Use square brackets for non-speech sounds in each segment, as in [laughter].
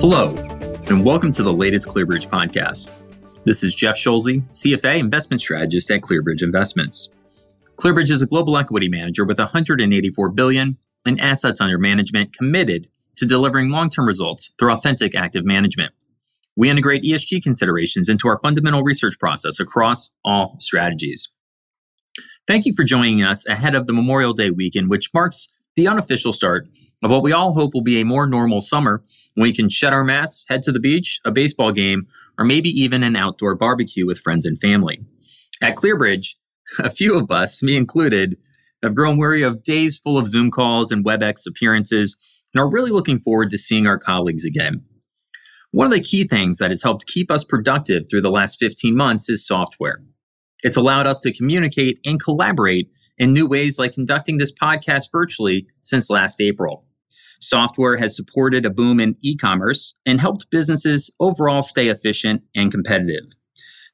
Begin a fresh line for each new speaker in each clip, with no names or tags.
Hello, and welcome to the latest ClearBridge podcast. This is Jeff Schulze, CFA investment strategist at ClearBridge Investments. ClearBridge is a global equity manager with 184 billion in assets under management committed to delivering long-term results through authentic active management. We integrate ESG considerations into our fundamental research process across all strategies. Thank you for joining us ahead of the Memorial Day weekend, which marks the unofficial start of what we all hope will be a more normal summer when we can shed our masks, head to the beach, a baseball game, or maybe even an outdoor barbecue with friends and family. At ClearBridge, [laughs] a few of us, me included, have grown weary of days full of Zoom calls and WebEx appearances and are really looking forward to seeing our colleagues again. One of the key things that has helped keep us productive through the last 15 months is software. It's allowed us to communicate and collaborate in new ways like conducting this podcast virtually since last April. Software has supported a boom in e commerce and helped businesses overall stay efficient and competitive.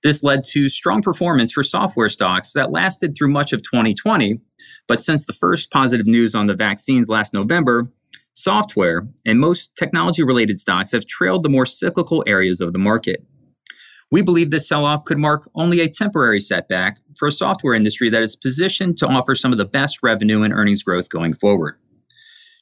This led to strong performance for software stocks that lasted through much of 2020. But since the first positive news on the vaccines last November, software and most technology related stocks have trailed the more cyclical areas of the market. We believe this sell off could mark only a temporary setback for a software industry that is positioned to offer some of the best revenue and earnings growth going forward.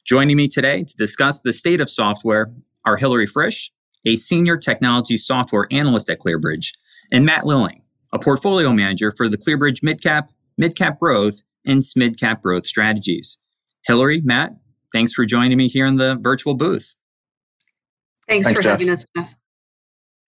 Joining me today to discuss the state of software are Hilary Frisch, a senior technology software analyst at ClearBridge, and Matt Lilling, a portfolio manager for the ClearBridge Midcap, Midcap Growth, and Smidcap Growth strategies. Hilary, Matt, thanks for joining me here in the virtual booth.
Thanks, thanks for Jeff. having us, Jeff.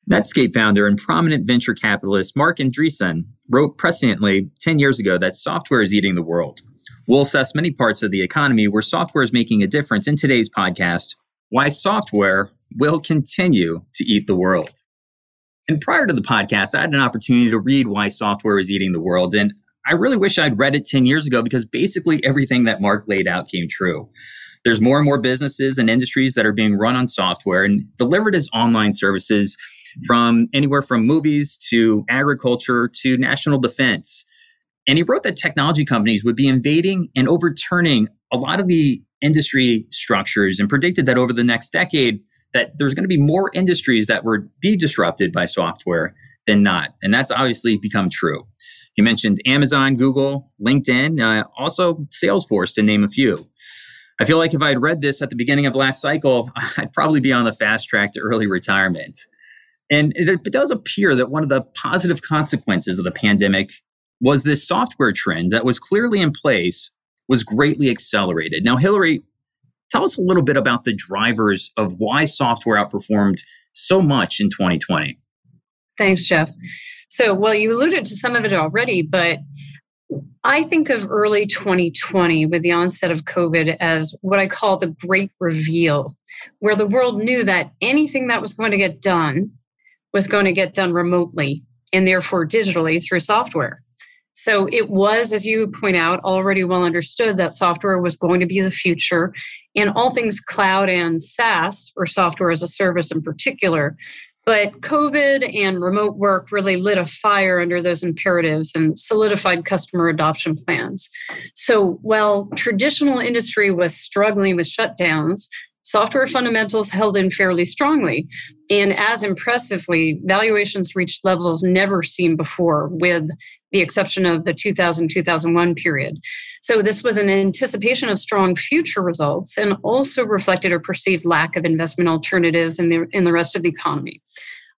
Netscape founder and prominent venture capitalist Marc Andreessen wrote presciently 10 years ago that software is eating the world. We'll assess many parts of the economy where software is making a difference in today's podcast Why Software Will Continue to Eat the World. And prior to the podcast, I had an opportunity to read Why Software is Eating the World. And I really wish I'd read it 10 years ago because basically everything that Marc laid out came true. There's more and more businesses and industries that are being run on software and delivered as online services from anywhere from movies to agriculture to national defense. And he wrote that technology companies would be invading and overturning a lot of the industry structures and predicted that over the next decade that there's going to be more industries that would be disrupted by software than not. And that's obviously become true. He mentioned Amazon, Google, LinkedIn, uh, also Salesforce, to name a few. I feel like if I had read this at the beginning of last cycle, [laughs] I'd probably be on the fast track to early retirement. And it, it does appear that one of the positive consequences of the pandemic was this software trend that was clearly in place was greatly accelerated. Now, Hillary, tell us a little bit about the drivers of why software outperformed so much in 2020.
Thanks, Jeff. So, well, you alluded to some of it already, but I think of early 2020 with the onset of COVID as what I call the great reveal, where the world knew that anything that was going to get done was going to get done remotely and therefore digitally through software. So it was, as you point out, already well understood that software was going to be the future. And all things cloud and SaaS, or software as a service in particular. But COVID and remote work really lit a fire under those imperatives and solidified customer adoption plans. So while traditional industry was struggling with shutdowns, software fundamentals held in fairly strongly. And as impressively, valuations reached levels never seen before, with the exception of the 2000 2001 period. So, this was an anticipation of strong future results and also reflected a perceived lack of investment alternatives in the, in the rest of the economy.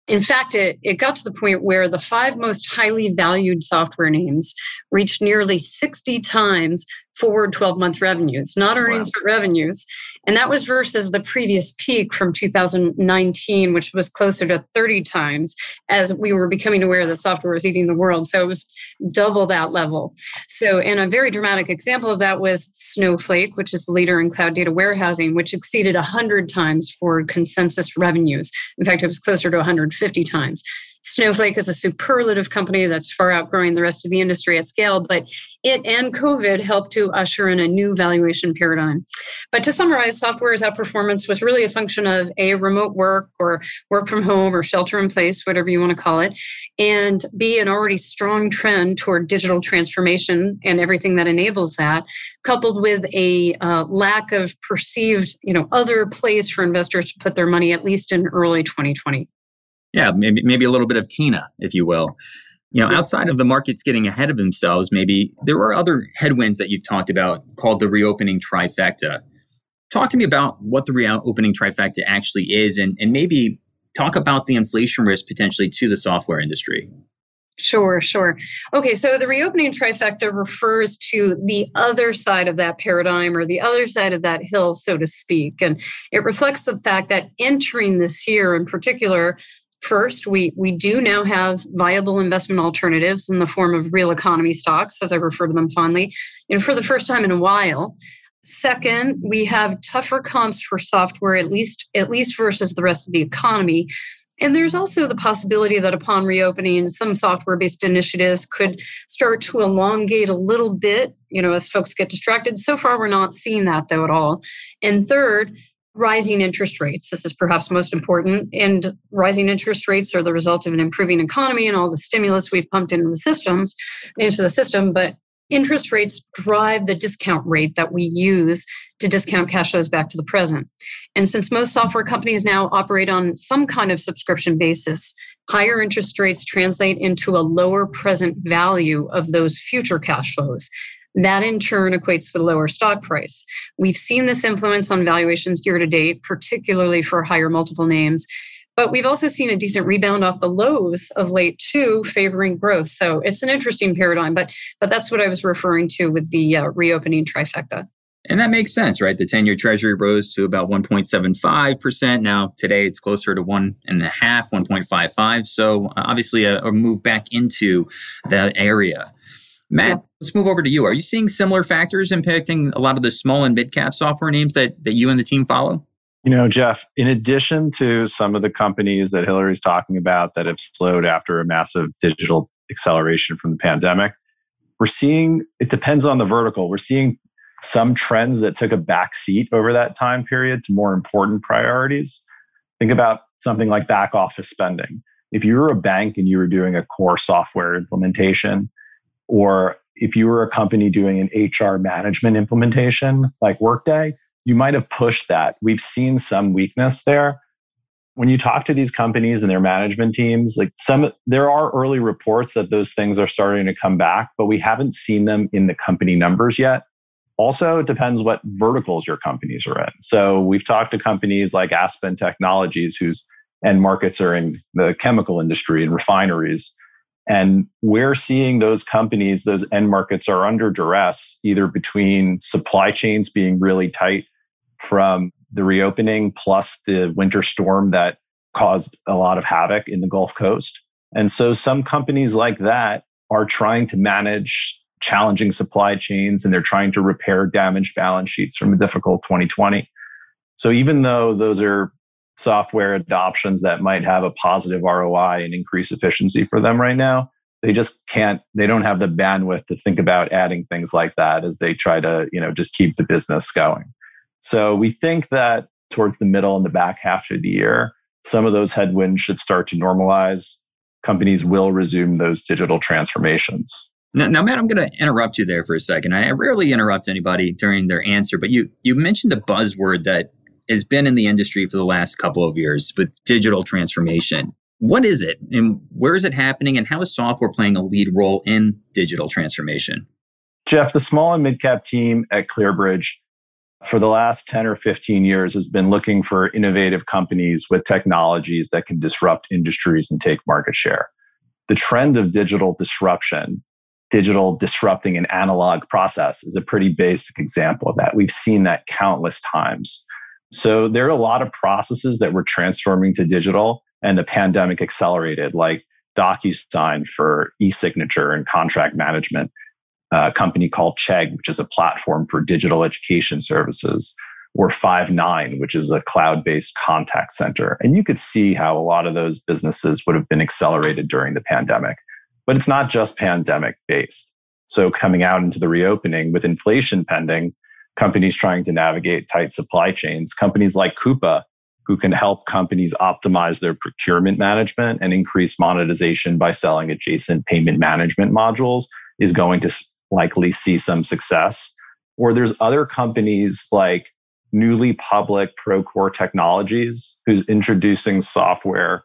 In fact, it, it got to the point where the five most highly valued software names reached nearly 60 times forward 12 month revenues, not earnings, wow. but revenues. And that was versus the previous peak from 2019, which was closer to 30 times as we were becoming aware that software was eating the world. So it was double that level. So, and a very dramatic example of that was Snowflake, which is the leader in cloud data warehousing, which exceeded 100 times for consensus revenues. In fact, it was closer to 150 times. Snowflake is a superlative company that's far outgrowing the rest of the industry at scale, but it and COVID helped to usher in a new valuation paradigm. But to summarize, software's outperformance was really a function of a remote work or work from home or shelter in place, whatever you want to call it, and B, an already strong trend toward digital transformation and everything that enables that, coupled with a uh, lack of perceived, you know, other place for investors to put their money, at least in early 2020.
Yeah, maybe maybe a little bit of TINA, if you will. You know, outside of the markets getting ahead of themselves, maybe there are other headwinds that you've talked about called the reopening trifecta. Talk to me about what the reopening trifecta actually is and, and maybe talk about the inflation risk potentially to the software industry.
Sure, sure. Okay, so the reopening trifecta refers to the other side of that paradigm or the other side of that hill, so to speak. And it reflects the fact that entering this year in particular, First, we, we do now have viable investment alternatives in the form of real economy stocks, as I refer to them fondly, and for the first time in a while. Second, we have tougher comps for software, at least at least versus the rest of the economy. And there's also the possibility that upon reopening, some software based initiatives could start to elongate a little bit, you know, as folks get distracted. So far, we're not seeing that though at all. And third, rising interest rates. This is perhaps most important. And rising interest rates are the result of an improving economy and all the stimulus we've pumped into the systems, into the system. But interest rates drive the discount rate that we use to discount cash flows back to the present. And since most software companies now operate on some kind of subscription basis, higher interest rates translate into a lower present value of those future cash flows. That in turn equates with a lower stock price. We've seen this influence on valuations year to date, particularly for higher multiple names. But we've also seen a decent rebound off the lows of late too, favoring growth. So it's an interesting paradigm, but but that's what I was referring to with the uh, reopening trifecta.
And that makes sense, right? The 10 year treasury rose to about 1.75%. Now, today it's closer to 1.5, 1.55. So, uh, obviously, a, a, move back into that area. Matt, yeah. let's move over to you. Are you seeing similar factors impacting a lot of the small and mid cap software names that, that you and the team follow?
You know, Jeff, in addition to some of the companies that Hillary's talking about that have slowed after a massive digital acceleration from the pandemic, we're seeing it depends on the vertical. We're seeing some trends that took a back seat over that time period to more important priorities. Think about something like back office spending. If you were a bank and you were doing a core software implementation, or if you were a company doing an HR management implementation like Workday, you might have pushed that. We've seen some weakness there. When you talk to these companies and their management teams, like some there are early reports that those things are starting to come back, but we haven't seen them in the company numbers yet. Also, it depends what verticals your companies are in. So we've talked to companies like Aspen Technologies, whose end markets are in the chemical industry and refineries. And we're seeing those companies, those end markets are under duress, either between supply chains being really tight from the reopening plus the winter storm that caused a lot of havoc in the Gulf Coast. And so some companies like that are trying to manage challenging supply chains and they're trying to repair damaged balance sheets from a difficult 2020. So even though those are software adoptions that might have a positive ROI and increase efficiency for them right now. They just can't, they don't have the bandwidth to think about adding things like that as they try to, you know, just keep the business going. So we think that towards the middle and the back half of the year, some of those headwinds should start to normalize. Companies will resume those digital transformations.
Now, now, Matt, I'm going to interrupt you there for a second. I rarely interrupt anybody during their answer, but you you mentioned the buzzword that has been in the industry for the last couple of years with digital transformation. What is it and where is it happening and how is software playing a lead role in digital transformation?
Jeff, the small and mid cap team at ClearBridge for the last 10 or 15 years has been looking for innovative companies with technologies that can disrupt industries and take market share. The trend of digital disruption, digital disrupting an analog process is a pretty basic example of that. We've seen that countless times. So there are a lot of processes that we're transforming to digital and the pandemic accelerated, like DocuSign for e-signature and contract management, a company called Chegg, which is a platform for digital education services. or Five9, which is a cloud based contact center. And you could see how a lot of those businesses would have been accelerated during the pandemic. But it's not just pandemic based. So, coming out into the reopening with inflation pending, companies trying to navigate tight supply chains, companies like Coupa, who can help companies optimize their procurement management and increase monetization by selling adjacent payment management modules, is going to likely see some success. Or there's other companies like newly public Procore Technologies, who's introducing software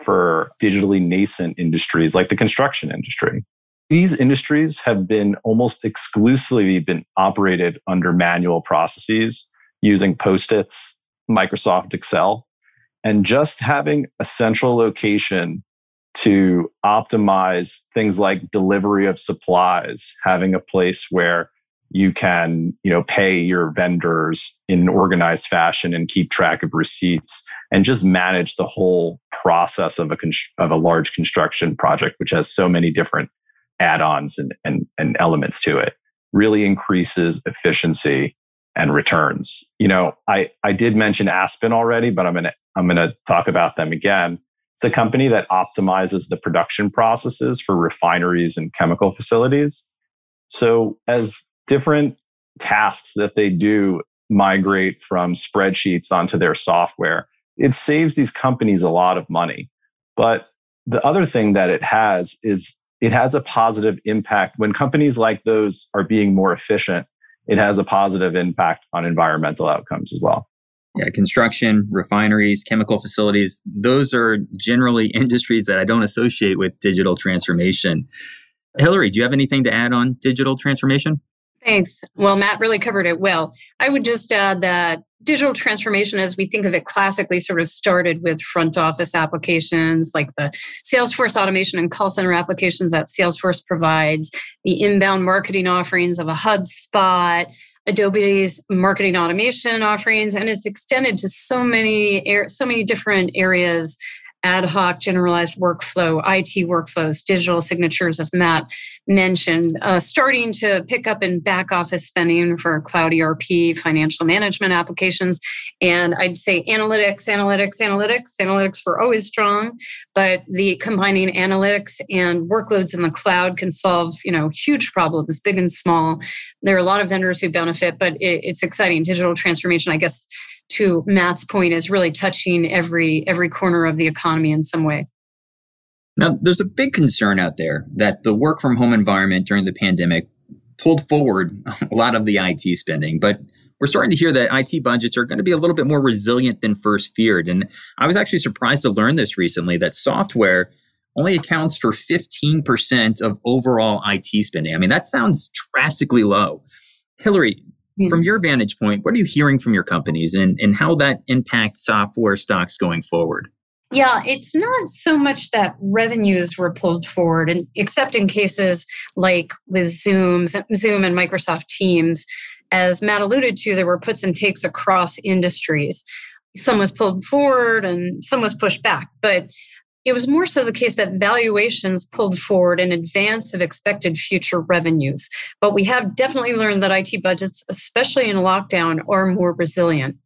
for digitally nascent industries like the construction industry. These industries have been almost exclusively been operated under manual processes using post-its, Microsoft Excel, and just having a central location to optimize things like delivery of supplies, having a place where you can you know pay your vendors in an organized fashion and keep track of receipts and just manage the whole process of a of a large construction project which has so many different add-ons and, and, and elements to it really increases efficiency and returns you know i i did mention aspen already but i'm to i'm to talk about them again it's a company that optimizes the production processes for refineries and chemical facilities so as different tasks that they do migrate from spreadsheets onto their software. It saves these companies a lot of money. But the other thing that it has is it has a positive impact when companies like those are being more efficient. It has a positive impact on environmental outcomes as well.
Yeah, construction, refineries, chemical facilities, those are generally [laughs] industries that I don't associate with digital transformation. Hillary, do you have anything to add on digital transformation?
Thanks. Well, Matt really covered it well. I would just add that digital transformation, as we think of it classically, sort of started with front office applications like the Salesforce automation and call center applications that Salesforce provides, the inbound marketing offerings of a HubSpot, Adobe's marketing automation offerings, and it's extended to so many so many different areas ad hoc generalized workflow, IT workflows, digital signatures, as Matt mentioned, uh, starting to pick up in back office spending for cloud ERP, financial management applications. And I'd say analytics, analytics, analytics. Analytics were always strong, but the combining analytics and workloads in the cloud can solve, you know, huge problems, big and small. There are a lot of vendors who benefit, but it, it's exciting. Digital transformation, I guess, to Matt's point, is really touching every every corner of the economy in some way.
Now, there's a big concern out there that the work from home environment during the pandemic pulled forward a lot of the IT spending, but we're starting to hear that IT budgets are going to be a little bit more resilient than first feared. And I was actually surprised to learn this recently that software only accounts for 15% of overall IT spending. I mean, that sounds drastically low. Hillary, from your vantage point, what are you hearing from your companies and, and how that impacts software stocks going forward?
Yeah, it's not so much that revenues were pulled forward, and except in cases like with Zoom, Zoom and Microsoft Teams. As Matt alluded to, there were puts and takes across industries. Some was pulled forward and some was pushed back. But it was more so the case that valuations pulled forward in advance of expected future revenues. But we have definitely learned that IT budgets, especially in lockdown, are more resilient.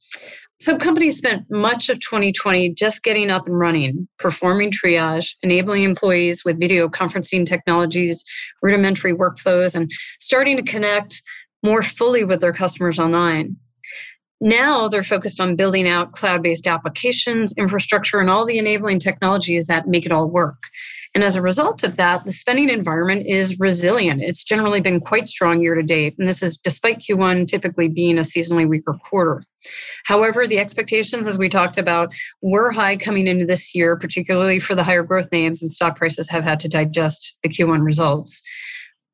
So companies spent much of 2020 just getting up and running, performing triage, enabling employees with video conferencing technologies, rudimentary workflows, and starting to connect more fully with their customers online. Now they're focused on building out cloud based applications, infrastructure, and all the enabling technologies that make it all work. And as a result of that, the spending environment is resilient. It's generally been quite strong year to date. And this is despite Q1 typically being a seasonally weaker quarter. However, the expectations, as we talked about, were high coming into this year, particularly for the higher growth names, and stock prices have had to digest the Q1 results.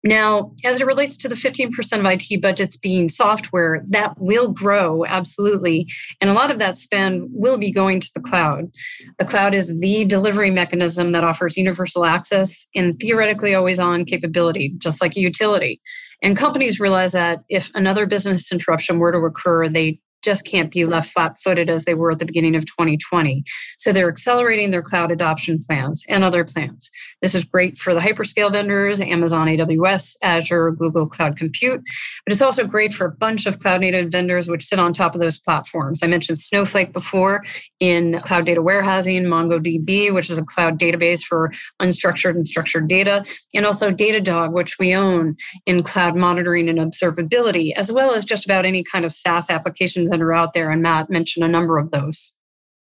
Now, as it relates to the 15% of IT budgets being software, that will grow absolutely. And a lot of that spend will be going to the cloud. The cloud is the delivery mechanism that offers universal access and theoretically always on capability, just like a utility. And companies realize that if another business interruption were to occur, they just can't be left flat footed as they were at the beginning of 2020. So they're accelerating their cloud adoption plans and other plans. This is great for the hyperscale vendors, Amazon AWS, Azure, Google Cloud Compute, but it's also great for a bunch of cloud native vendors which sit on top of those platforms. I mentioned Snowflake before in cloud data warehousing, MongoDB, which is a cloud database for unstructured and structured data, and also Datadog, which we own in cloud monitoring and observability, as well as just about any kind of SaaS application that are out there. And Matt mentioned a number of those.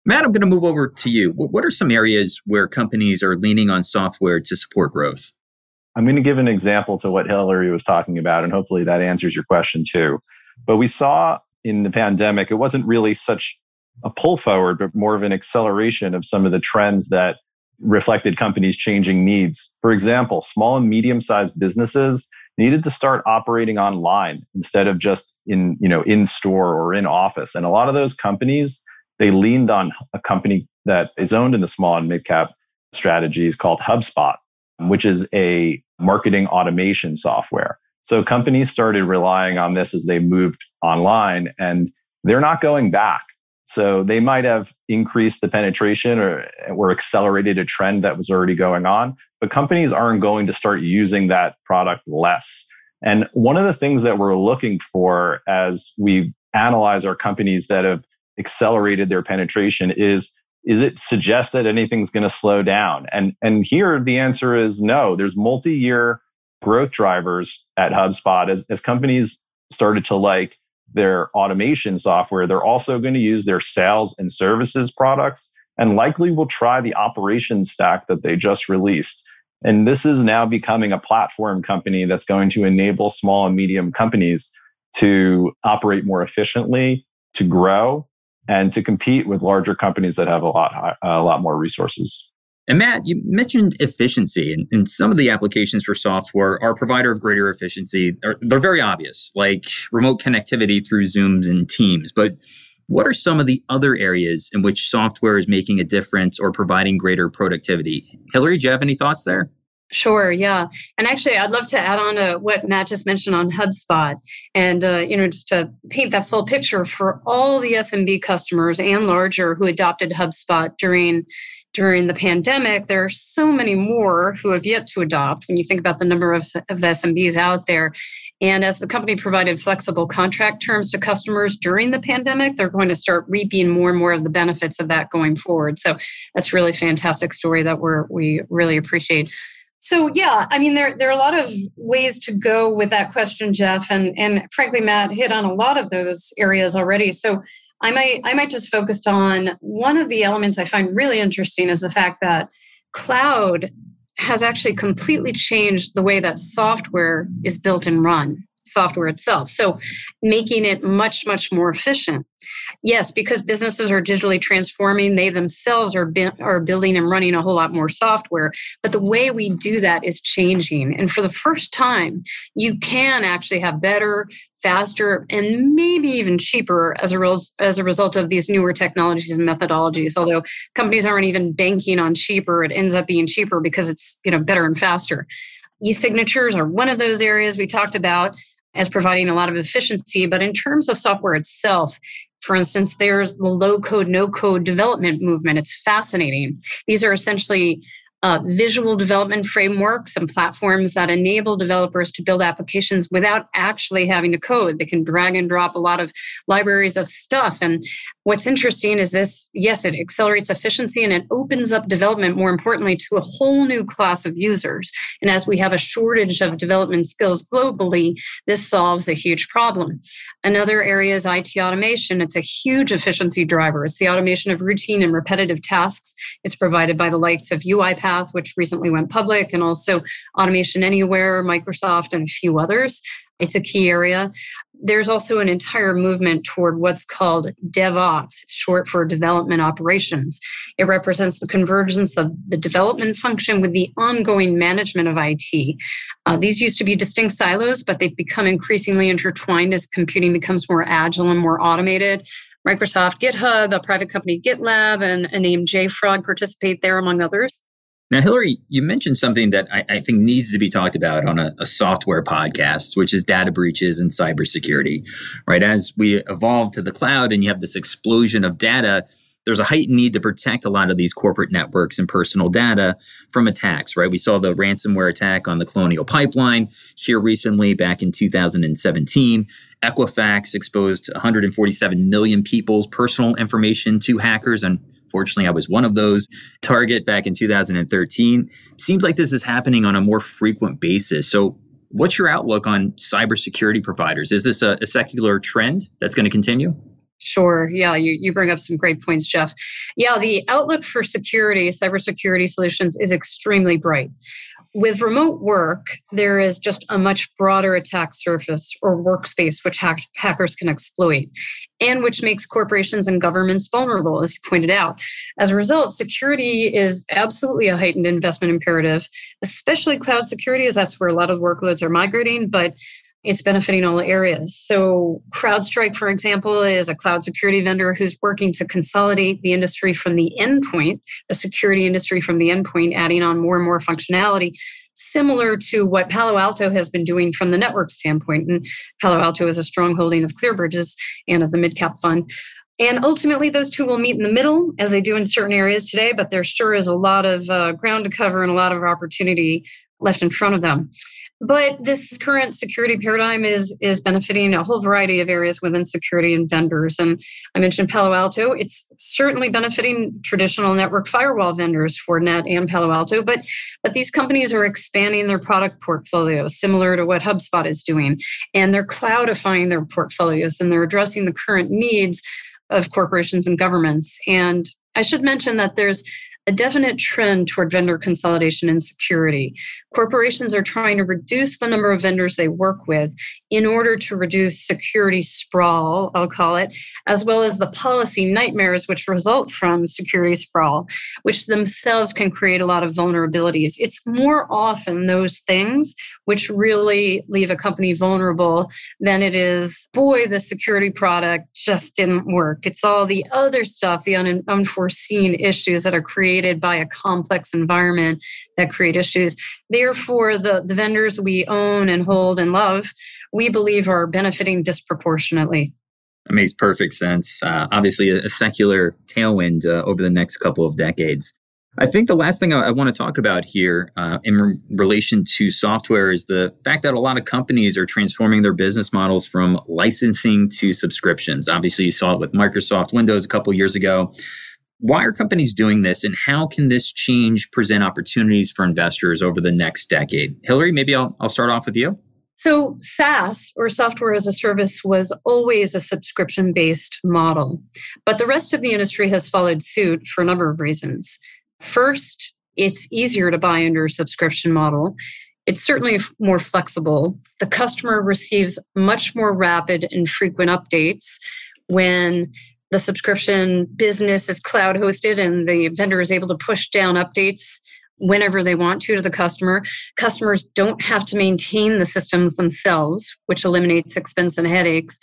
Matt, I'm going to move over to you. What are some areas where companies are leaning on software to support growth?
I'm going to give an example to what Hillary was talking about, and hopefully that answers your question too. But we saw in the pandemic, it wasn't really such a pull forward, but more of an acceleration of some of the trends that reflected companies' changing needs. For example, small and medium sized businesses needed to start operating online instead of just in, you know, in store or in office. And a lot of those companies, they leaned on a company that is owned in the small and mid cap strategies called HubSpot, which is a marketing automation software. So companies started relying on this as they moved online and they're not going back. So they might have increased the penetration or, or accelerated a trend that was already going on, but companies aren't going to start using that product less. And one of the things that we're looking for as we analyze our companies that have accelerated their penetration is is it suggest that anything's going to slow down? And and here the answer is no. There's multi-year growth drivers at HubSpot as, as companies started to like their automation software, they're also going to use their sales and services products and likely will try the operations stack that they just released. And this is now becoming a platform company that's going to enable small and medium companies to operate more efficiently, to grow, and to compete with larger companies that have a lot, a lot more resources.
And Matt, you mentioned efficiency, and, and, some of the applications for software are a provider of greater efficiency. They're, they're very obvious, like remote connectivity through Zooms and Teams. But what are some of the other areas in which software is making a difference or providing greater productivity? Hillary, do you have any thoughts there?
Sure, yeah. And actually, I'd love to add on to what Matt just mentioned on HubSpot. And, uh, you know, just to paint that full picture for all the SMB customers and larger who adopted HubSpot during during the pandemic, there are so many more who have yet to adopt when you think about the number of, of SMBs out there. And as the company provided flexible contract terms to customers during the pandemic, they're going to start reaping more and more of the benefits of that going forward. So that's really fantastic story that we're we really appreciate. So yeah, I mean there there are a lot of ways to go with that question, Jeff, and and frankly, Matt hit on a lot of those areas already. So I might I might just focus on one of the elements I find really interesting is the fact that cloud has actually completely changed the way that software is built and run software itself. So making it much, much more efficient. Yes, because businesses are digitally transforming, they themselves are, are building and running a whole lot more software. But the way we do that is changing. And for the first time, you can actually have better, faster, and maybe even cheaper as a, re- as a result of these newer technologies and methodologies. Although companies aren't even banking on cheaper, it ends up being cheaper because it's you know better and faster. E-signatures are one of those areas we talked about as providing a lot of efficiency. But in terms of software itself, for instance, there's the low code, no code development movement. It's fascinating. These are essentially uh, visual development frameworks and platforms that enable developers to build applications without actually having to code. They can drag and drop a lot of libraries of stuff. And what's interesting is this yes, it accelerates efficiency and it opens up development, more importantly, to a whole new class of users. And as we have a shortage of development skills globally, this solves a huge problem. Another area is IT automation. It's a huge efficiency driver. It's the automation of routine and repetitive tasks. It's provided by the likes of UiPath Path, which recently went public, and also Automation Anywhere, Microsoft, and a few others. It's a key area. There's also an entire movement toward what's called DevOps. It's short for development operations. It represents the convergence of the development function with the ongoing management of IT. Uh, these used to be distinct silos, but they've become increasingly intertwined as computing becomes more agile and more automated. Microsoft GitHub, a private company GitLab, and a name JFrog participate there, among others.
Now, Hillary, you mentioned something that I, I think needs to be talked about on a, a, software podcast, which is data breaches and cybersecurity. Right, as we evolve to the cloud, and you have this explosion of data, there's a heightened need to protect a lot of these corporate networks and personal data from attacks. Right, we saw the ransomware attack on the Colonial Pipeline here recently, back in 2017. Equifax exposed 147 million people's personal information to hackers and Fortunately, I was one of those. Target back in 2013. Seems like this is happening on a more frequent basis. So, what's your outlook on cybersecurity providers? Is this a, a secular trend that's going to continue?
Sure. Yeah, you, you bring up some great points, Jeff. Yeah, the outlook for security, cybersecurity solutions is extremely bright with remote work, there is just a much broader attack surface or workspace which hack- hackers can exploit, and which makes corporations and governments vulnerable, as you pointed out. As a result, security is absolutely a heightened investment imperative, especially cloud security, as that's where a lot of workloads are migrating. But it's benefiting all areas. So, CrowdStrike, for example, is a cloud security vendor who's working to consolidate the industry from the endpoint, the security industry from the endpoint, adding on more and more functionality, similar to what Palo Alto has been doing from the network standpoint. And Palo Alto is a strong holding of ClearBridge's and of the midcap fund. And ultimately, those two will meet in the middle, as they do in certain areas today, but there sure is a lot of uh, ground to cover and a lot of opportunity left in front of them. But this current security paradigm is is benefiting a whole variety of areas within security and vendors. And I mentioned Palo Alto. It's certainly benefiting traditional network firewall vendors, Fortinet and Palo Alto. But but these companies are expanding their product portfolio, similar to what HubSpot is doing, and they're cloudifying their portfolios and they're addressing the current needs of corporations and governments. And I should mention that there's a definite trend toward vendor consolidation and security. Corporations are trying to reduce the number of vendors they work with in order to reduce security sprawl, I'll call it, as well as the policy nightmares which result from security sprawl, which themselves can create a lot of vulnerabilities. It's more often those things which really leave a company vulnerable than it is, boy, the security product just didn't work. It's all the other stuff, the un- unforeseen issues that are created created by a complex environment that create issues. Therefore, the, the vendors we own and hold and love, we believe are benefiting disproportionately.
That makes perfect sense. Uh, obviously, a, a, secular tailwind uh, over the next couple of decades. I think the last thing I, I want to talk about here uh, in re- relation to software is the fact that a lot of companies are transforming their business models from licensing to subscriptions. Obviously, you saw it with Microsoft Windows a couple years ago. Why are companies doing this, and how can this change present opportunities for investors over the next decade? Hillary, maybe I'll, I'll start off with you.
So, SaaS or software as a service was always a subscription based model, but the rest of the industry has followed suit for a number of reasons. First, it's easier to buy under a subscription model. It's certainly more flexible. The customer receives much more rapid and frequent updates when the subscription business is cloud hosted and the vendor is able to push down updates whenever they want to to the customer. Customers don't have to maintain the systems themselves, which eliminates expense and headaches.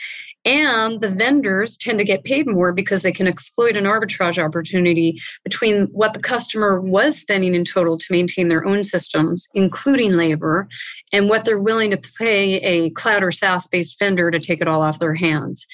And the vendors tend to get paid more because they can exploit an arbitrage opportunity between what the customer was spending in total to maintain their own systems, including labor, and what they're willing to pay a cloud or SaaS based vendor to take it all off their hands.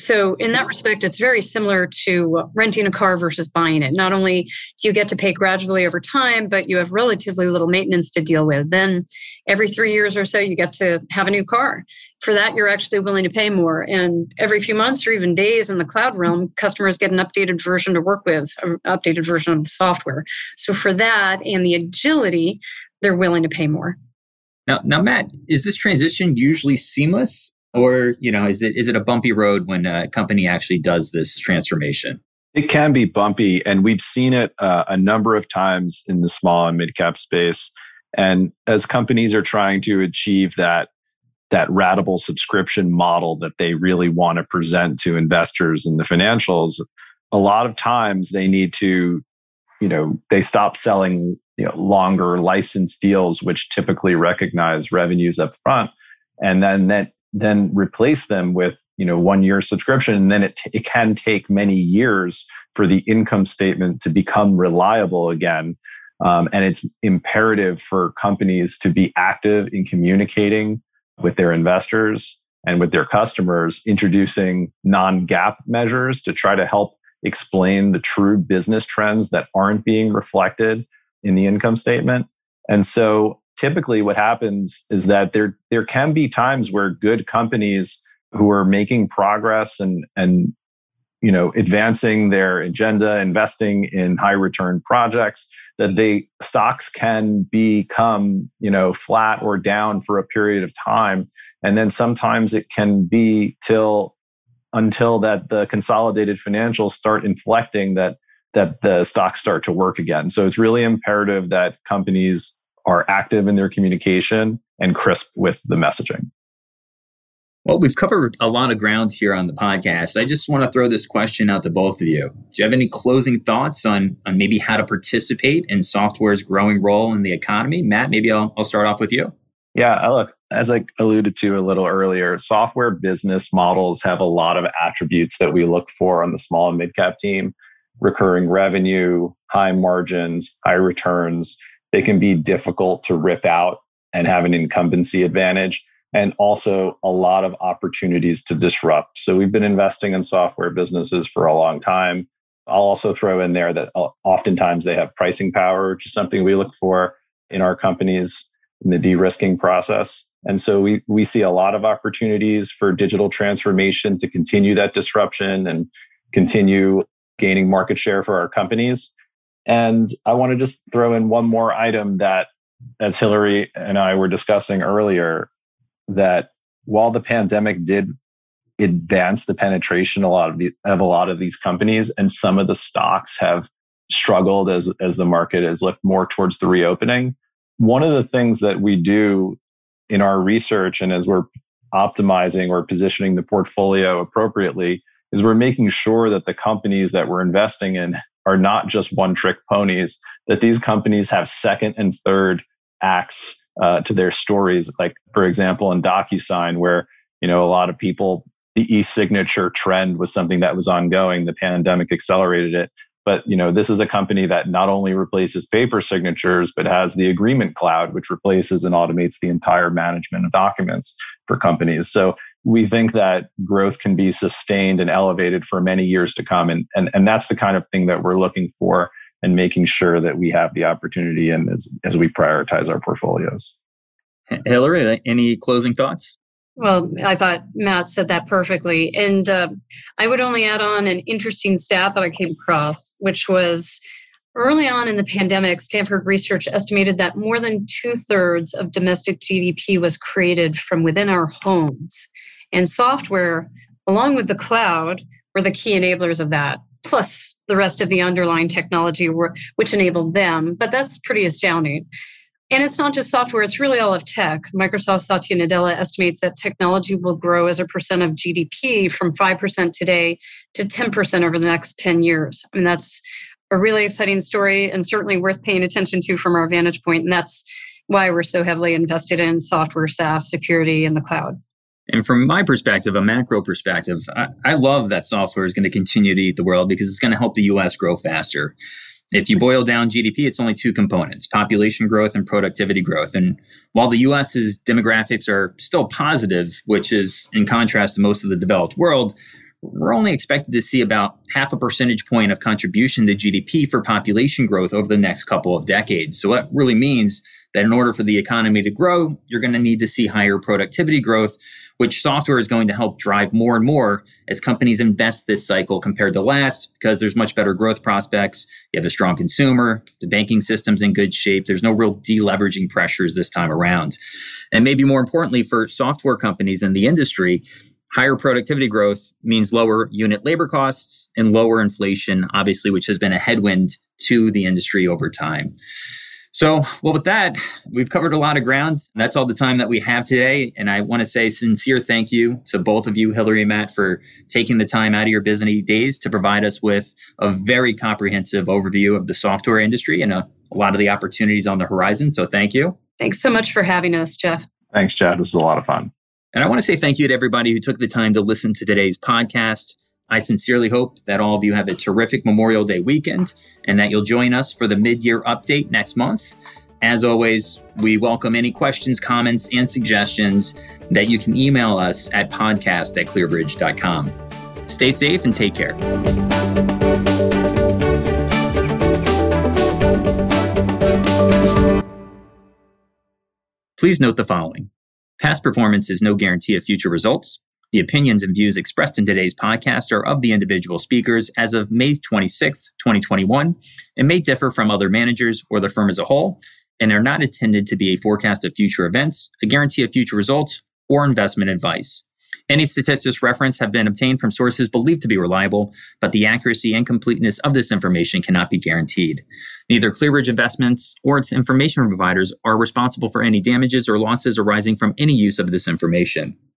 So, in that respect, it's very similar to renting a car versus buying it. Not only do you get to pay gradually over time, but you have relatively little maintenance to deal with. Then, every three years or so, you get to have a new car. For that, you're actually willing to pay more. And every few months or even days in the cloud realm, customers get an updated version to work with, an updated version of the software. So, for that and the agility, they're willing to pay more.
Now, now, Matt, is this transition usually seamless? Or you know is it is it a bumpy road when a company actually does this transformation?
It can be bumpy and we've seen it uh, a number of times in the small and mid cap space. And as companies are trying to achieve that that ratable subscription model that they really want to present to investors in the financials a lot of times they need to you know they stop selling you know longer license deals which typically recognize revenues up front and then that then replace them with you know one year subscription and then it, t- it can take many years for the income statement to become reliable again Um, and it's imperative for companies to be active in communicating with their investors and with their customers, introducing non GAAP measures to try to help explain the true business trends that aren't being reflected in the income statement. And so typically what happens is that there, there can be times where good companies who are making progress and, and you know advancing their agenda investing in high return projects that they stocks can become you know flat or down for a period of time. And then sometimes it can be till until that the consolidated financials start inflecting that that the stocks start to work again. So it's really imperative that companies are active in their communication and crisp with the messaging
well, we've covered a lot of ground here on the podcast. I just want to throw this question out to both of you. Do you have any closing thoughts on, on maybe how to participate in software's growing role in the economy? Matt, maybe I'll, I'll start off with you.
Yeah, uh, look, as I alluded to a little earlier, software business models have a lot of attributes that we look for on the small and mid cap team recurring revenue, high margins, high returns. They can be difficult to rip out and have an incumbency advantage and also a lot of opportunities to disrupt. So we've been investing in software businesses for a long time. I'll also throw in there that uh, oftentimes they have pricing power, which is something we look for in our companies in the de-risking process. And so we we see a lot of opportunities for digital transformation to continue that disruption and continue gaining market share for our companies. And I want to just throw in one more item that as Hillary and I were discussing earlier, that while the pandemic did advance the penetration a lot of, the, of a lot of these companies and some of the stocks have struggled as, as the market has looked more towards the reopening. One of the things that we do in our research and as we're optimizing or positioning the portfolio appropriately is we're making sure that the companies that we're investing in are not just one trick ponies, that these companies have second and third acts uh, to their stories. Like, for example, in DocuSign, where, you know, a lot of people, the e-signature trend was something that was ongoing. The pandemic accelerated it. But, you know, this is a company that not only replaces paper signatures, but has the agreement cloud, which replaces and automates the entire management of documents for companies. So we think that growth can be sustained and elevated for many years to come. And, and, and that's the kind of thing that we're looking for and making sure that we have the opportunity and as, as we prioritize our portfolios.
Hillary, any closing thoughts?
Well, I thought Matt said that perfectly. And uh, I would only add on an interesting stat that I came across, which was early on in the pandemic, Stanford research estimated that more than two thirds of domestic GDP was created from within our homes. And software, along with the cloud, were the key enablers of that plus the rest of the underlying technology were, which enabled them. But that's pretty astounding. And it's not just software, it's really all of tech. Microsoft Satya Nadella estimates that technology will grow as a percent of GDP from 5% today to 10% over the next 10 years. I mean, that's a really exciting story and certainly worth paying attention to from our vantage point. And that's why we're so heavily invested in software, SaaS, security, and the cloud.
And from my perspective, a macro perspective, I, I love that software is going to continue to eat the world because it's going to help the US grow faster. If you boil down GDP, it's only two components population growth and productivity growth. And while the US's demographics are still positive, which is in contrast to most of the developed world, we're only expected to see about half a percentage point of contribution to GDP for population growth over the next couple of decades. So that really means that in order for the economy to grow, you're going to need to see higher productivity growth, which software is going to help drive more and more as companies invest this cycle compared to last because there's much better growth prospects. You have a strong consumer, the banking system's in good shape. There's no real deleveraging pressures this time around. And maybe more importantly for software companies in the industry, higher productivity growth means lower unit labor costs and lower inflation, obviously, which has been a headwind to the industry over time. So, well, with that, we've covered a lot of ground. That's all the time that we have today. And I want to say sincere thank you to both of you, Hillary and Matt, for taking the time out of your busy days to provide us with a very comprehensive overview of the software industry and a, a lot of the opportunities on the horizon. So, thank you.
Thanks so much for having us, Jeff.
Thanks, Jeff. This is a lot of fun.
And I want to say thank you to everybody who took the time to listen to today's podcast. I sincerely hope that all of you have a terrific Memorial Day weekend and that you'll join us for the mid year update next month. As always, we welcome any questions, comments, and suggestions that you can email us at podcast at clearbridge.com. Stay safe and take care. Please note the following Past performance is no guarantee of future results. The opinions and views expressed in today's podcast are of the individual speakers as of May 26, 2021, and may differ from other managers or the firm as a whole, and are not intended to be a forecast of future events, a guarantee of future results, or investment advice. Any statistics referenced have been obtained from sources believed to be reliable, but the accuracy and completeness of this information cannot be guaranteed. Neither ClearBridge Investments or its information providers are responsible for any damages or losses arising from any use of this information.